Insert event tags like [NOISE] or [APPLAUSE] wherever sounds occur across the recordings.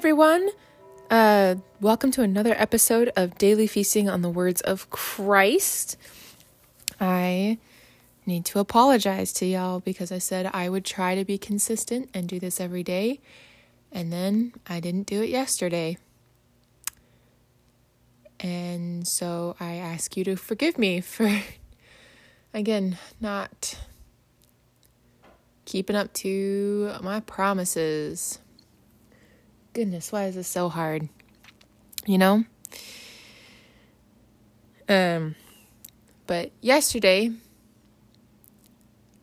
everyone. Uh, welcome to another episode of Daily Feasting on the Words of Christ. I need to apologize to y'all because I said I would try to be consistent and do this every day, and then I didn't do it yesterday. And so I ask you to forgive me for, [LAUGHS] again, not keeping up to my promises. Goodness, why is this so hard? You know? Um but yesterday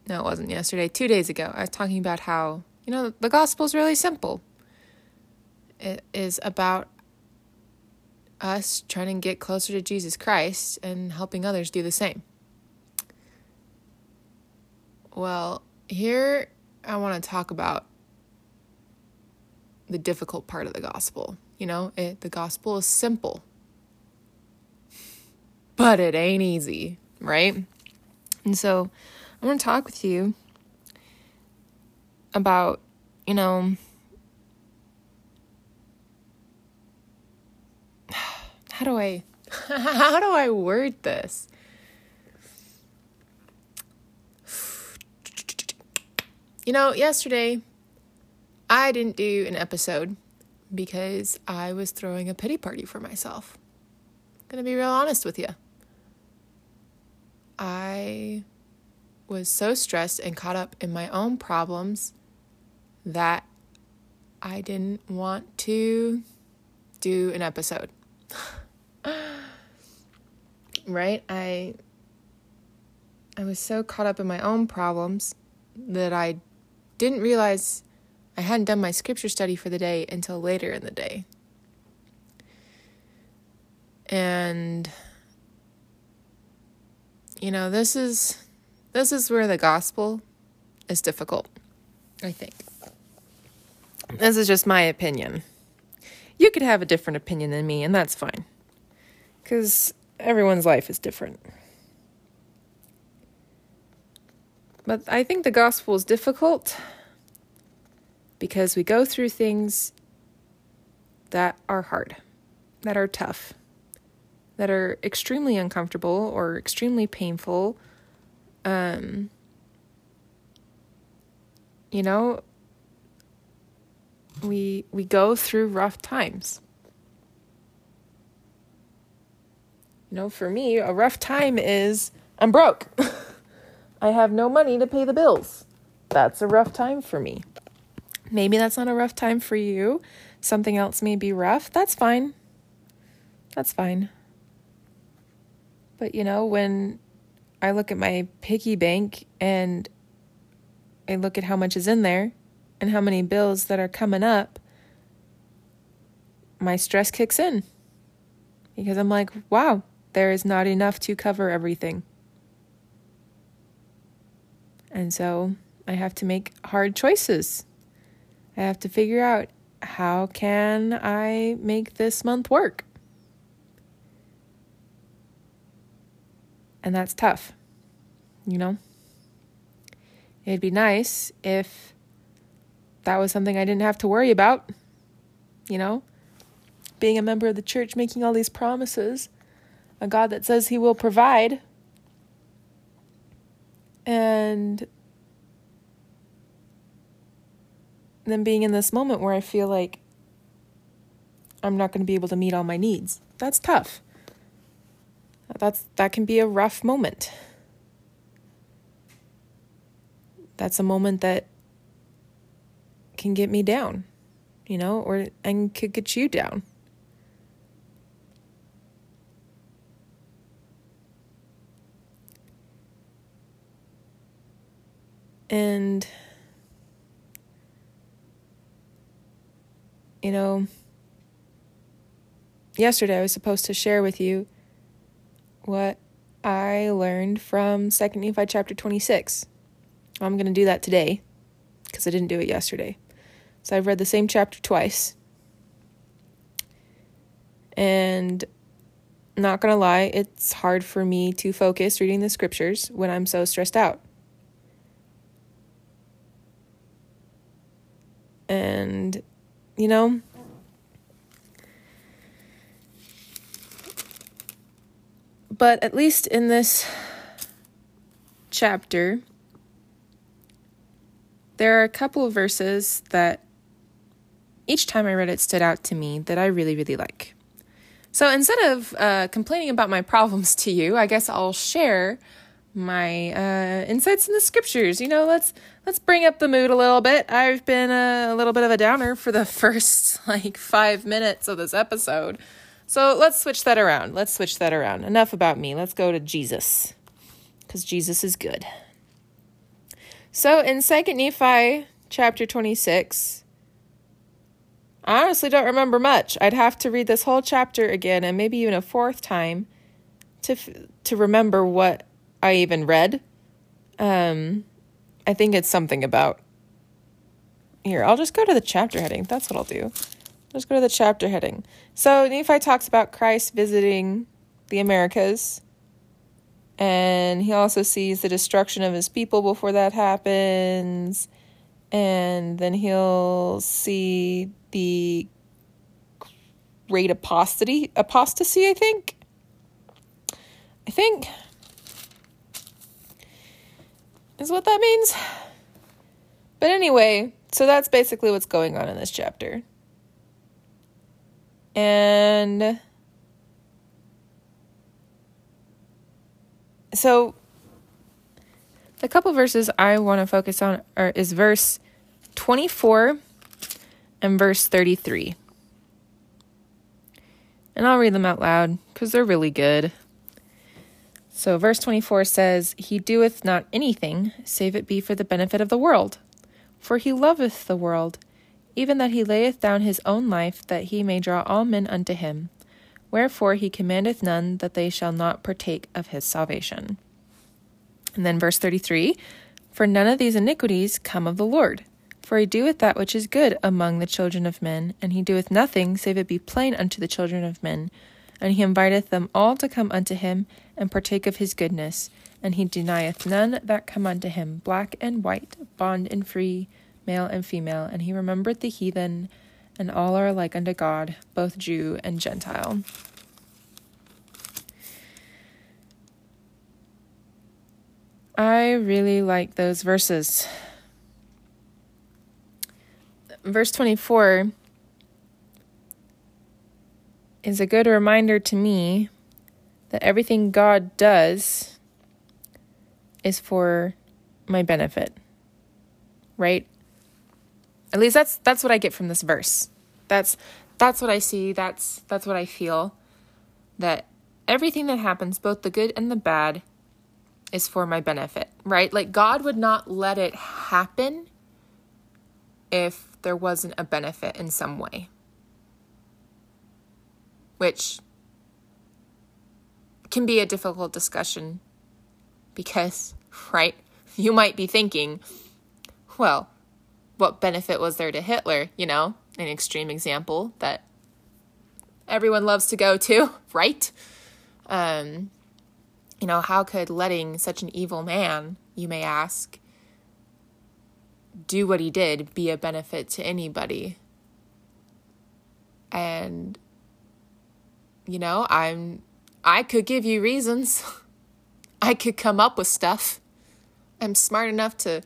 no, it wasn't yesterday, 2 days ago, I was talking about how, you know, the gospel is really simple. It is about us trying to get closer to Jesus Christ and helping others do the same. Well, here I want to talk about the difficult part of the gospel. You know, it, the gospel is simple, but it ain't easy, right? And so I want to talk with you about, you know, [SIGHS] how do I [LAUGHS] how do I word this? [SIGHS] You know, yesterday I didn't do an episode because I was throwing a pity party for myself. I'm gonna be real honest with you. I was so stressed and caught up in my own problems that I didn't want to do an episode. [LAUGHS] right? I I was so caught up in my own problems that I didn't realize I hadn't done my scripture study for the day until later in the day. And you know, this is this is where the gospel is difficult, I think. This is just my opinion. You could have a different opinion than me, and that's fine. Cuz everyone's life is different. But I think the gospel is difficult because we go through things that are hard, that are tough, that are extremely uncomfortable or extremely painful. Um, you know, we we go through rough times. You know, for me, a rough time is I'm broke. [LAUGHS] I have no money to pay the bills. That's a rough time for me. Maybe that's not a rough time for you. Something else may be rough. That's fine. That's fine. But you know, when I look at my piggy bank and I look at how much is in there and how many bills that are coming up, my stress kicks in. Because I'm like, wow, there is not enough to cover everything. And so I have to make hard choices. I have to figure out how can I make this month work? And that's tough. You know? It'd be nice if that was something I didn't have to worry about. You know? Being a member of the church, making all these promises, a God that says He will provide. And then being in this moment where I feel like I'm not going to be able to meet all my needs. That's tough. That's that can be a rough moment. That's a moment that can get me down, you know, or and could get you down. And you know, yesterday I was supposed to share with you what I learned from 2nd Nephi chapter 26. I'm going to do that today because I didn't do it yesterday. So I've read the same chapter twice. And not going to lie, it's hard for me to focus reading the scriptures when I'm so stressed out. And you know? But at least in this chapter, there are a couple of verses that each time I read it stood out to me that I really, really like. So instead of uh, complaining about my problems to you, I guess I'll share my uh, insights in the scriptures. You know, let's let's bring up the mood a little bit. I've been a, a little bit of a downer for the [LAUGHS] first like five minutes of this episode, so let's switch that around. Let's switch that around. Enough about me. Let's go to Jesus, because Jesus is good. So in Second Nephi chapter twenty six. I honestly don't remember much. I'd have to read this whole chapter again and maybe even a fourth time to to remember what I even read. Um, I think it's something about. Here, I'll just go to the chapter heading. That's what I'll do. Let's go to the chapter heading. So Nephi talks about Christ visiting the Americas. And he also sees the destruction of his people before that happens. And then he'll see the great apostasy apostasy, I think. I think is what that means. But anyway, so that's basically what's going on in this chapter. And so the couple verses I want to focus on are is verse 24 and verse 33. And I'll read them out loud because they're really good. So, verse 24 says, He doeth not anything, save it be for the benefit of the world. For he loveth the world, even that he layeth down his own life, that he may draw all men unto him. Wherefore he commandeth none that they shall not partake of his salvation. And then verse 33 For none of these iniquities come of the Lord. For he doeth that which is good among the children of men, and he doeth nothing save it be plain unto the children of men. And he inviteth them all to come unto him, and partake of his goodness. And he denieth none that come unto him, black and white, bond and free, male and female. And he remembered the heathen, and all are alike unto God, both Jew and Gentile. I really like those verses. Verse 24 is a good reminder to me that everything God does is for my benefit. Right? At least that's that's what I get from this verse. That's that's what I see, that's that's what I feel that everything that happens, both the good and the bad, is for my benefit, right? Like God would not let it happen if there wasn't a benefit in some way which can be a difficult discussion because, [LAUGHS] right, you might be thinking, well, what benefit was there to Hitler? You know, an extreme example that everyone loves to go to, [LAUGHS] right? Um, you know, how could letting such an evil man, you may ask, do what he did be a benefit to anybody? And you know, I'm I could give you reasons. [LAUGHS] I could come up with stuff. I'm smart enough to,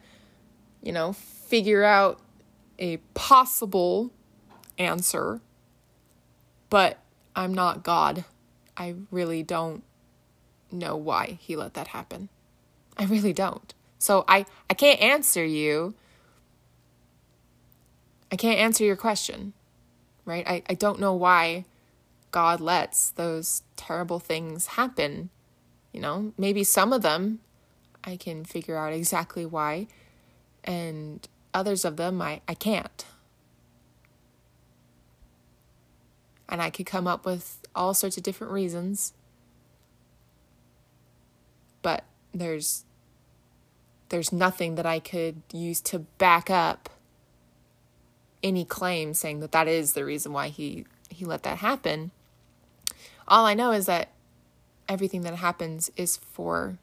you know, figure out a possible answer. But I'm not God. I really don't know why he let that happen. I really don't. So I I can't answer you. I can't answer your question. Right? I, I don't know why God lets those terrible things happen. You know, maybe some of them I can figure out exactly why, and others of them I, I can't. And I could come up with all sorts of different reasons. But there's there's nothing that I could use to back up any claim saying that that is the reason why he he let that happen. All I know is that everything that happens is for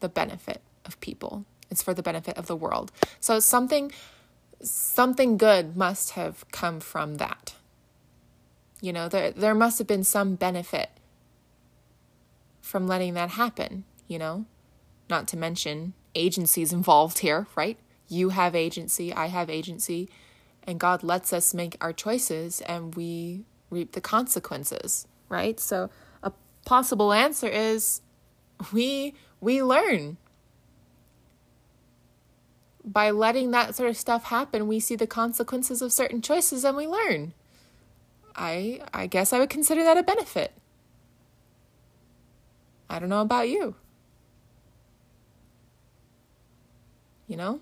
the benefit of people. It's for the benefit of the world. So something something good must have come from that. You know, there there must have been some benefit from letting that happen, you know? Not to mention agencies [LAUGHS] involved here, right? You have agency, I have agency, and God lets us make our choices and we reap the consequences, right? So a possible answer is we we learn by letting that sort of stuff happen, we see the consequences of certain choices and we learn. I I guess I would consider that a benefit. I don't know about you. You know?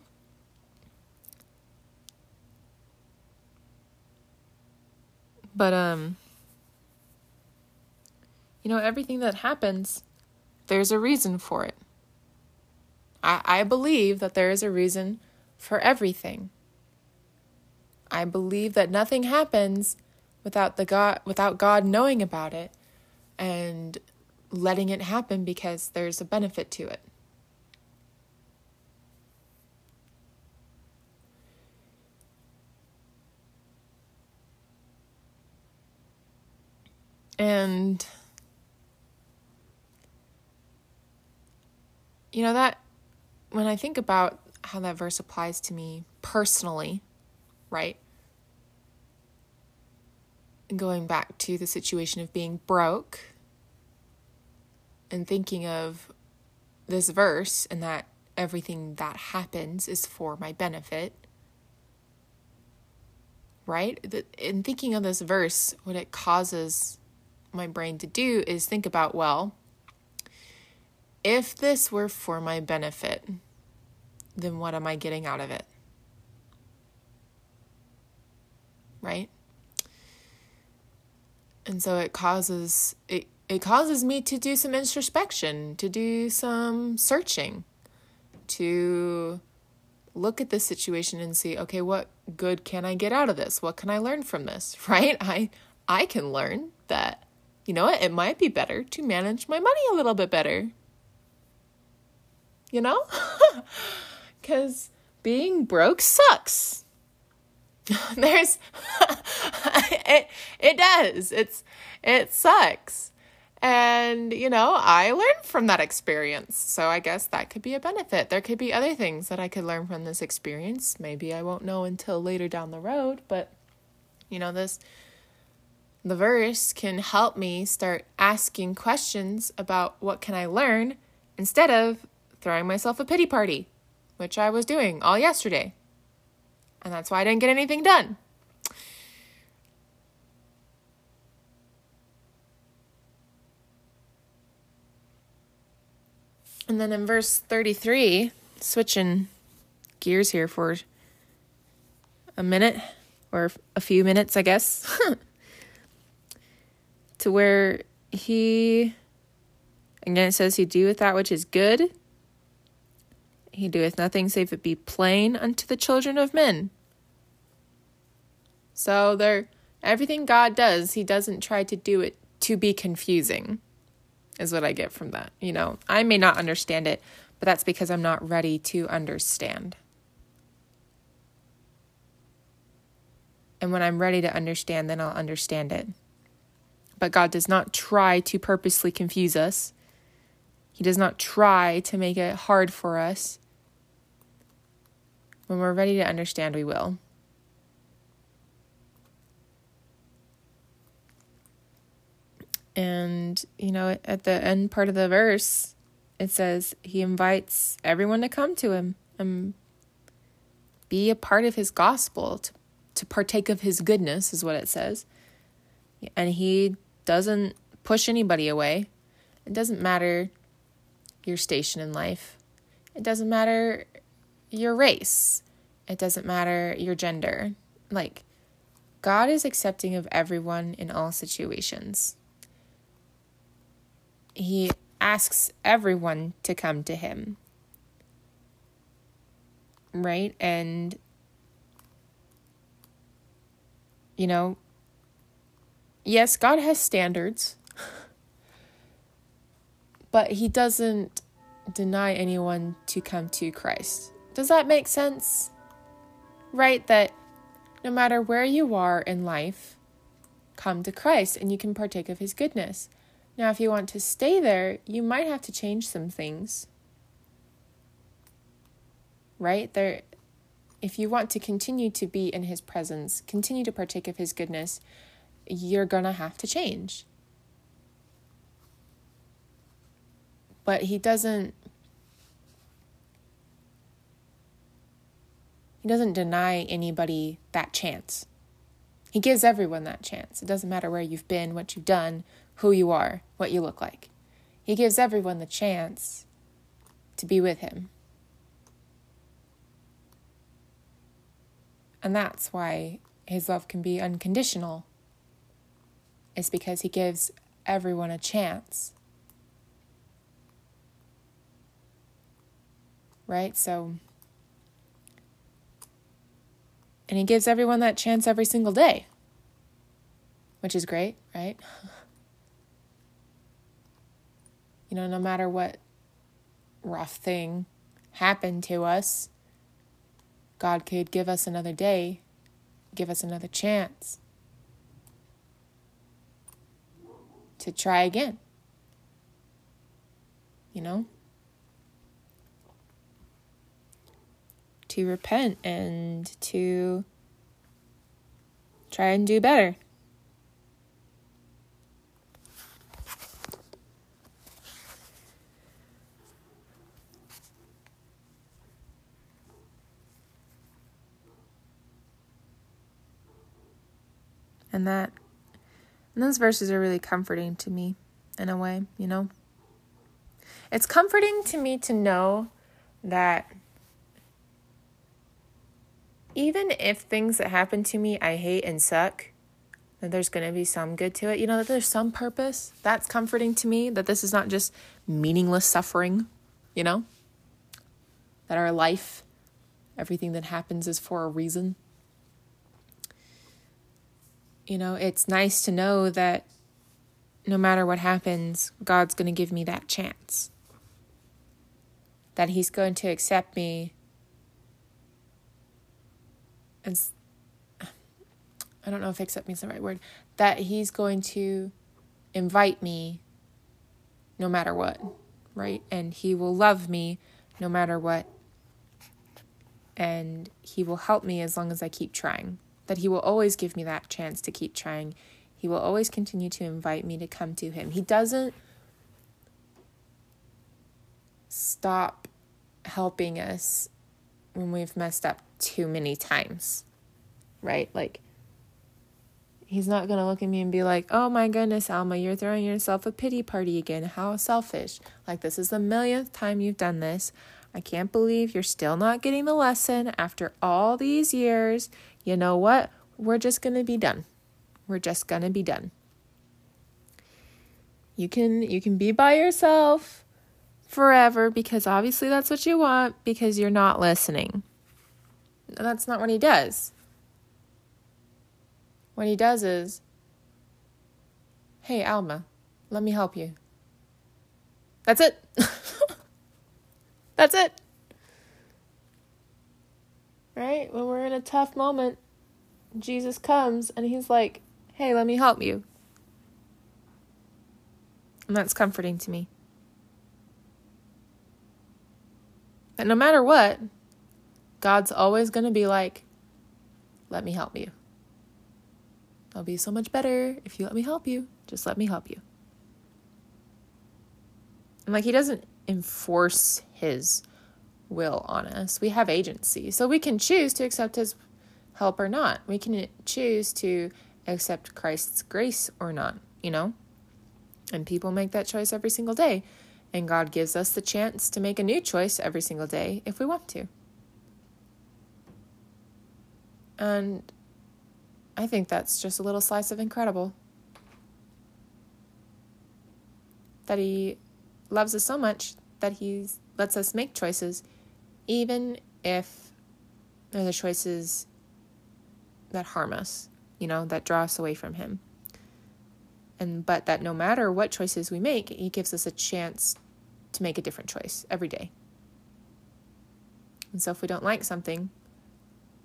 But um you know everything that happens there's a reason for it. I, I believe that there is a reason for everything. I believe that nothing happens without the God without God knowing about it and letting it happen because there's a benefit to it. And you know that when I think about how that verse applies to me personally, right? Going back to the situation of being broke and thinking of this verse and that everything that happens is for my benefit, right? In thinking of this verse, what it causes my brain to do is think about, well, if this were for my benefit, then what am I getting out of it? Right? And so it causes it it causes me to do some introspection, to do some searching, to look at the situation and see, okay, what good can I get out of this? What can I learn from this? [LAUGHS] Right? I I can learn that you know what, it might be better to manage my money a little bit better you know? [LAUGHS] Because being broke sucks. [LAUGHS] There's, [LAUGHS] it, it does. It's, it sucks. And, you know, I learned from that experience. So I guess that could be a benefit. There could be other things that I could learn from this experience. Maybe I won't know until later down the road, but, you know, this, the verse can help me start asking questions about what can I learn instead of throwing myself a pity party, which I was doing all yesterday. And that's why I didn't get anything done. And then in verse 33, switching gears here for a minute or a few minutes, I guess, [LAUGHS] to where he, again, it says he doeth that which is good he doeth nothing save it be plain unto the children of men. So there everything God does, he doesn't try to do it to be confusing. Is what I get from that. You know, I may not understand it, but that's because I'm not ready to understand. And when I'm ready to understand, then I'll understand it. But God does not try to purposely confuse us. He does not try to make it hard for us. When we're ready to understand, we will. And, you know, at the end part of the verse, it says he invites everyone to come to him and be a part of his gospel, to, to partake of his goodness, is what it says. And he doesn't push anybody away. It doesn't matter your station in life, it doesn't matter your race. It doesn't matter your gender. Like, God is accepting of everyone in all situations. He asks everyone to come to Him. Right? And, you know, yes, God has standards, but He doesn't deny anyone to come to Christ. Does that make sense? Right? That no matter where you are in life, come to Christ and you can partake of his goodness. Now, if you want to stay there, you might have to change some things. Right? There if you want to continue to be in his presence, continue to partake of his goodness, you're going to have to change. But he doesn't he doesn't deny anybody that chance. He gives everyone that chance. It doesn't matter where you've been, what you've done, who you are, what you look like. He gives everyone the chance to be with him. And that's why his love can be unconditional, is because he gives everyone a chance. Right? So, and he gives everyone that chance every single day, which is great, right? You know, no matter what rough thing happened to us, God could give us another day, give us another chance to try again. You know? To repent and to try and do better. And that and those verses are really comforting to me in a way, you know. It's comforting to me to know that even if things that happen to me I hate and suck, that there's going to be some good to it. You know, that there's some purpose. That's comforting to me that this is not just meaningless suffering, you know? That our life, everything that happens is for a reason. You know, it's nice to know that no matter what happens, God's going to give me that chance. That He's going to accept me as I don't know if accept means the right word. That He's going to invite me no matter what, right? And He will love me no matter what. And He will help me as long as I keep trying that He will always give me that chance to keep trying. He will always continue to invite me to come to Him. He doesn't stop helping us when we've messed up too many times, right? Like, He's not going to look at me and be like, oh my goodness, Alma, you're throwing yourself a pity party again. How selfish. Like, this is the millionth time you've done this. I can't believe you're still not getting the lesson after all these years you know what? We're just going to be done. We're just going to be done. You can you can be by yourself forever because obviously that's what you want because you're not listening. That's not what he does. What he does is, "Hey Alma, let me help you." That's it. [LAUGHS] that's it right? When we're in a tough moment, Jesus comes and he's like, hey, let me help you. And that's comforting to me. That no matter what, God's always going to be like, let me help you. I'll be so much better if you let me help you. Just let me help you. And like, he doesn't enforce his will on us. We have agency. So we can choose to accept his help or not. We can choose to accept Christ's grace or not, you know? And people make that choice every single day. And God gives us the chance to make a new choice every single day if we want to. And I think that's just a little slice of incredible. That He loves us so much that He lets us make choices even if they're the choices that harm us, you know, that draw us away from Him. And but that no matter what choices we make, He gives us a chance to make a different choice every day. And so if we don't like something,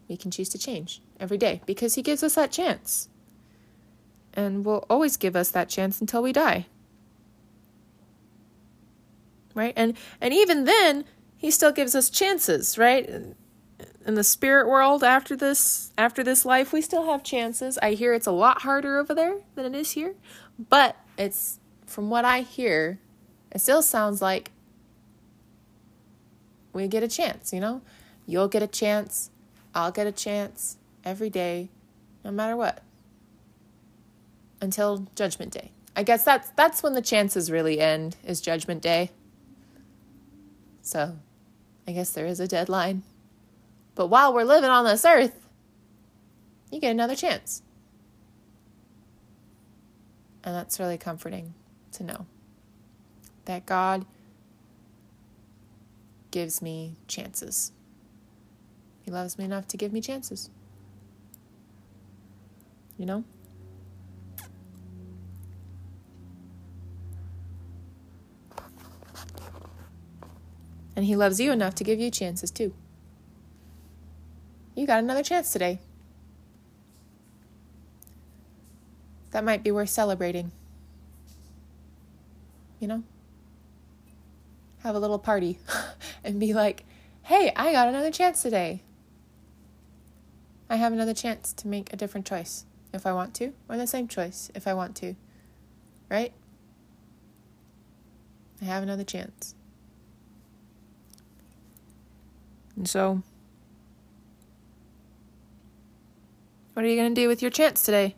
we can choose to change every day because He gives us that chance. And will always give us that chance until we die. right? And and even then, he still gives us chances, right? In the spirit world after this after this life, we still have chances. I hear it's a lot harder over there than it is here, but it's from what I hear, it still sounds like we get a chance, you know? You'll get a chance, I'll get a chance every day, no matter what. Until judgment day. I guess that's that's when the chances really end is judgment day. So, I guess there is a deadline. But while we're living on this earth, you get another chance. And that's really comforting to know that God gives me chances. He loves me enough to give me chances. You know? And He loves you enough to give you chances too. You got another chance today. That might be worth celebrating. You know? Have a little party [LAUGHS] and be like, hey, I got another chance today. I have another chance to make a different choice if I want to, or the same choice if I want to. Right? I have another chance. And so, what are you going to do with your chance today?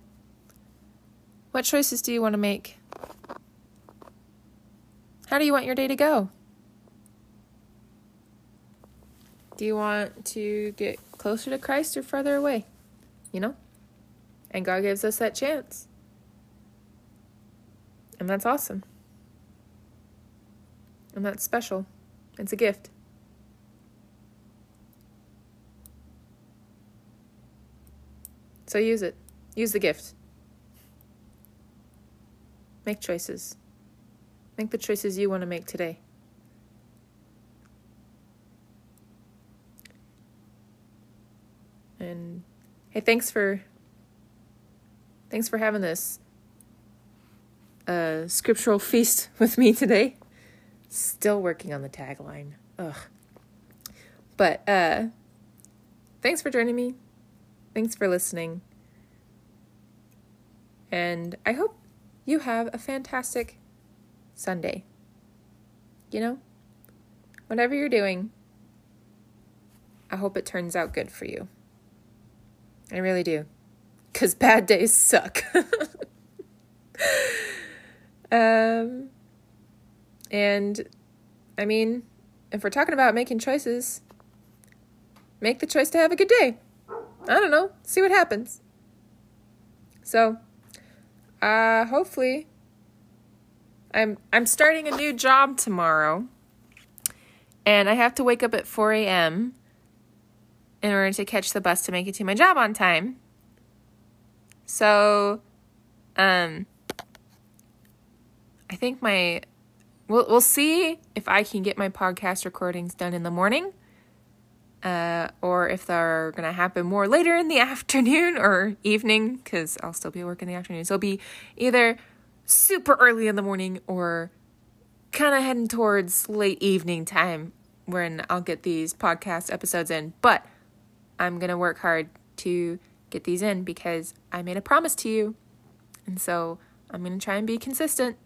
What choices do you want to make? How do you want your day to go? Do you want to get closer to Christ or further away? You know? And God gives us that chance. And that's awesome. And that's special. It's a gift. So use it. Use the gift. Make choices. Make the choices you want to make today. And hey, thanks for thanks for having this uh, scriptural feast [LAUGHS] with me today. Still working on the tagline. Ugh. But uh, thanks for joining me. Thanks for listening. And I hope you have a fantastic Sunday. You know, whatever you're doing, I hope it turns out good for you. I really do. Because [LAUGHS] bad days suck. [LAUGHS] um, and I mean, if we're talking about making choices, make the choice to have a good day. I don't know. See what happens. So, uh, hopefully, I'm I'm starting a new job tomorrow, and I have to wake up at 4 a.m. in order to catch the bus to make it to my job on time. So, um, I think my we'll we'll see if I can get my podcast recordings done in the morning uh, or if they're going to happen more later in the [LAUGHS] afternoon or evening, because I'll still be at work in the afternoon. So it'll be either super early in the morning or kind of heading towards late evening time when I'll get these podcast episodes in. But I'm going to work hard to get these in because I made a promise to you. And so I'm going to try and be consistent.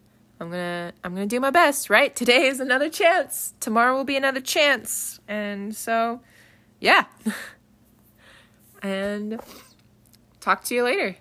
I'm going to I'm going to do my best, right? Today is another chance. Tomorrow will be another chance. And so yeah. [LAUGHS] and talk to you later.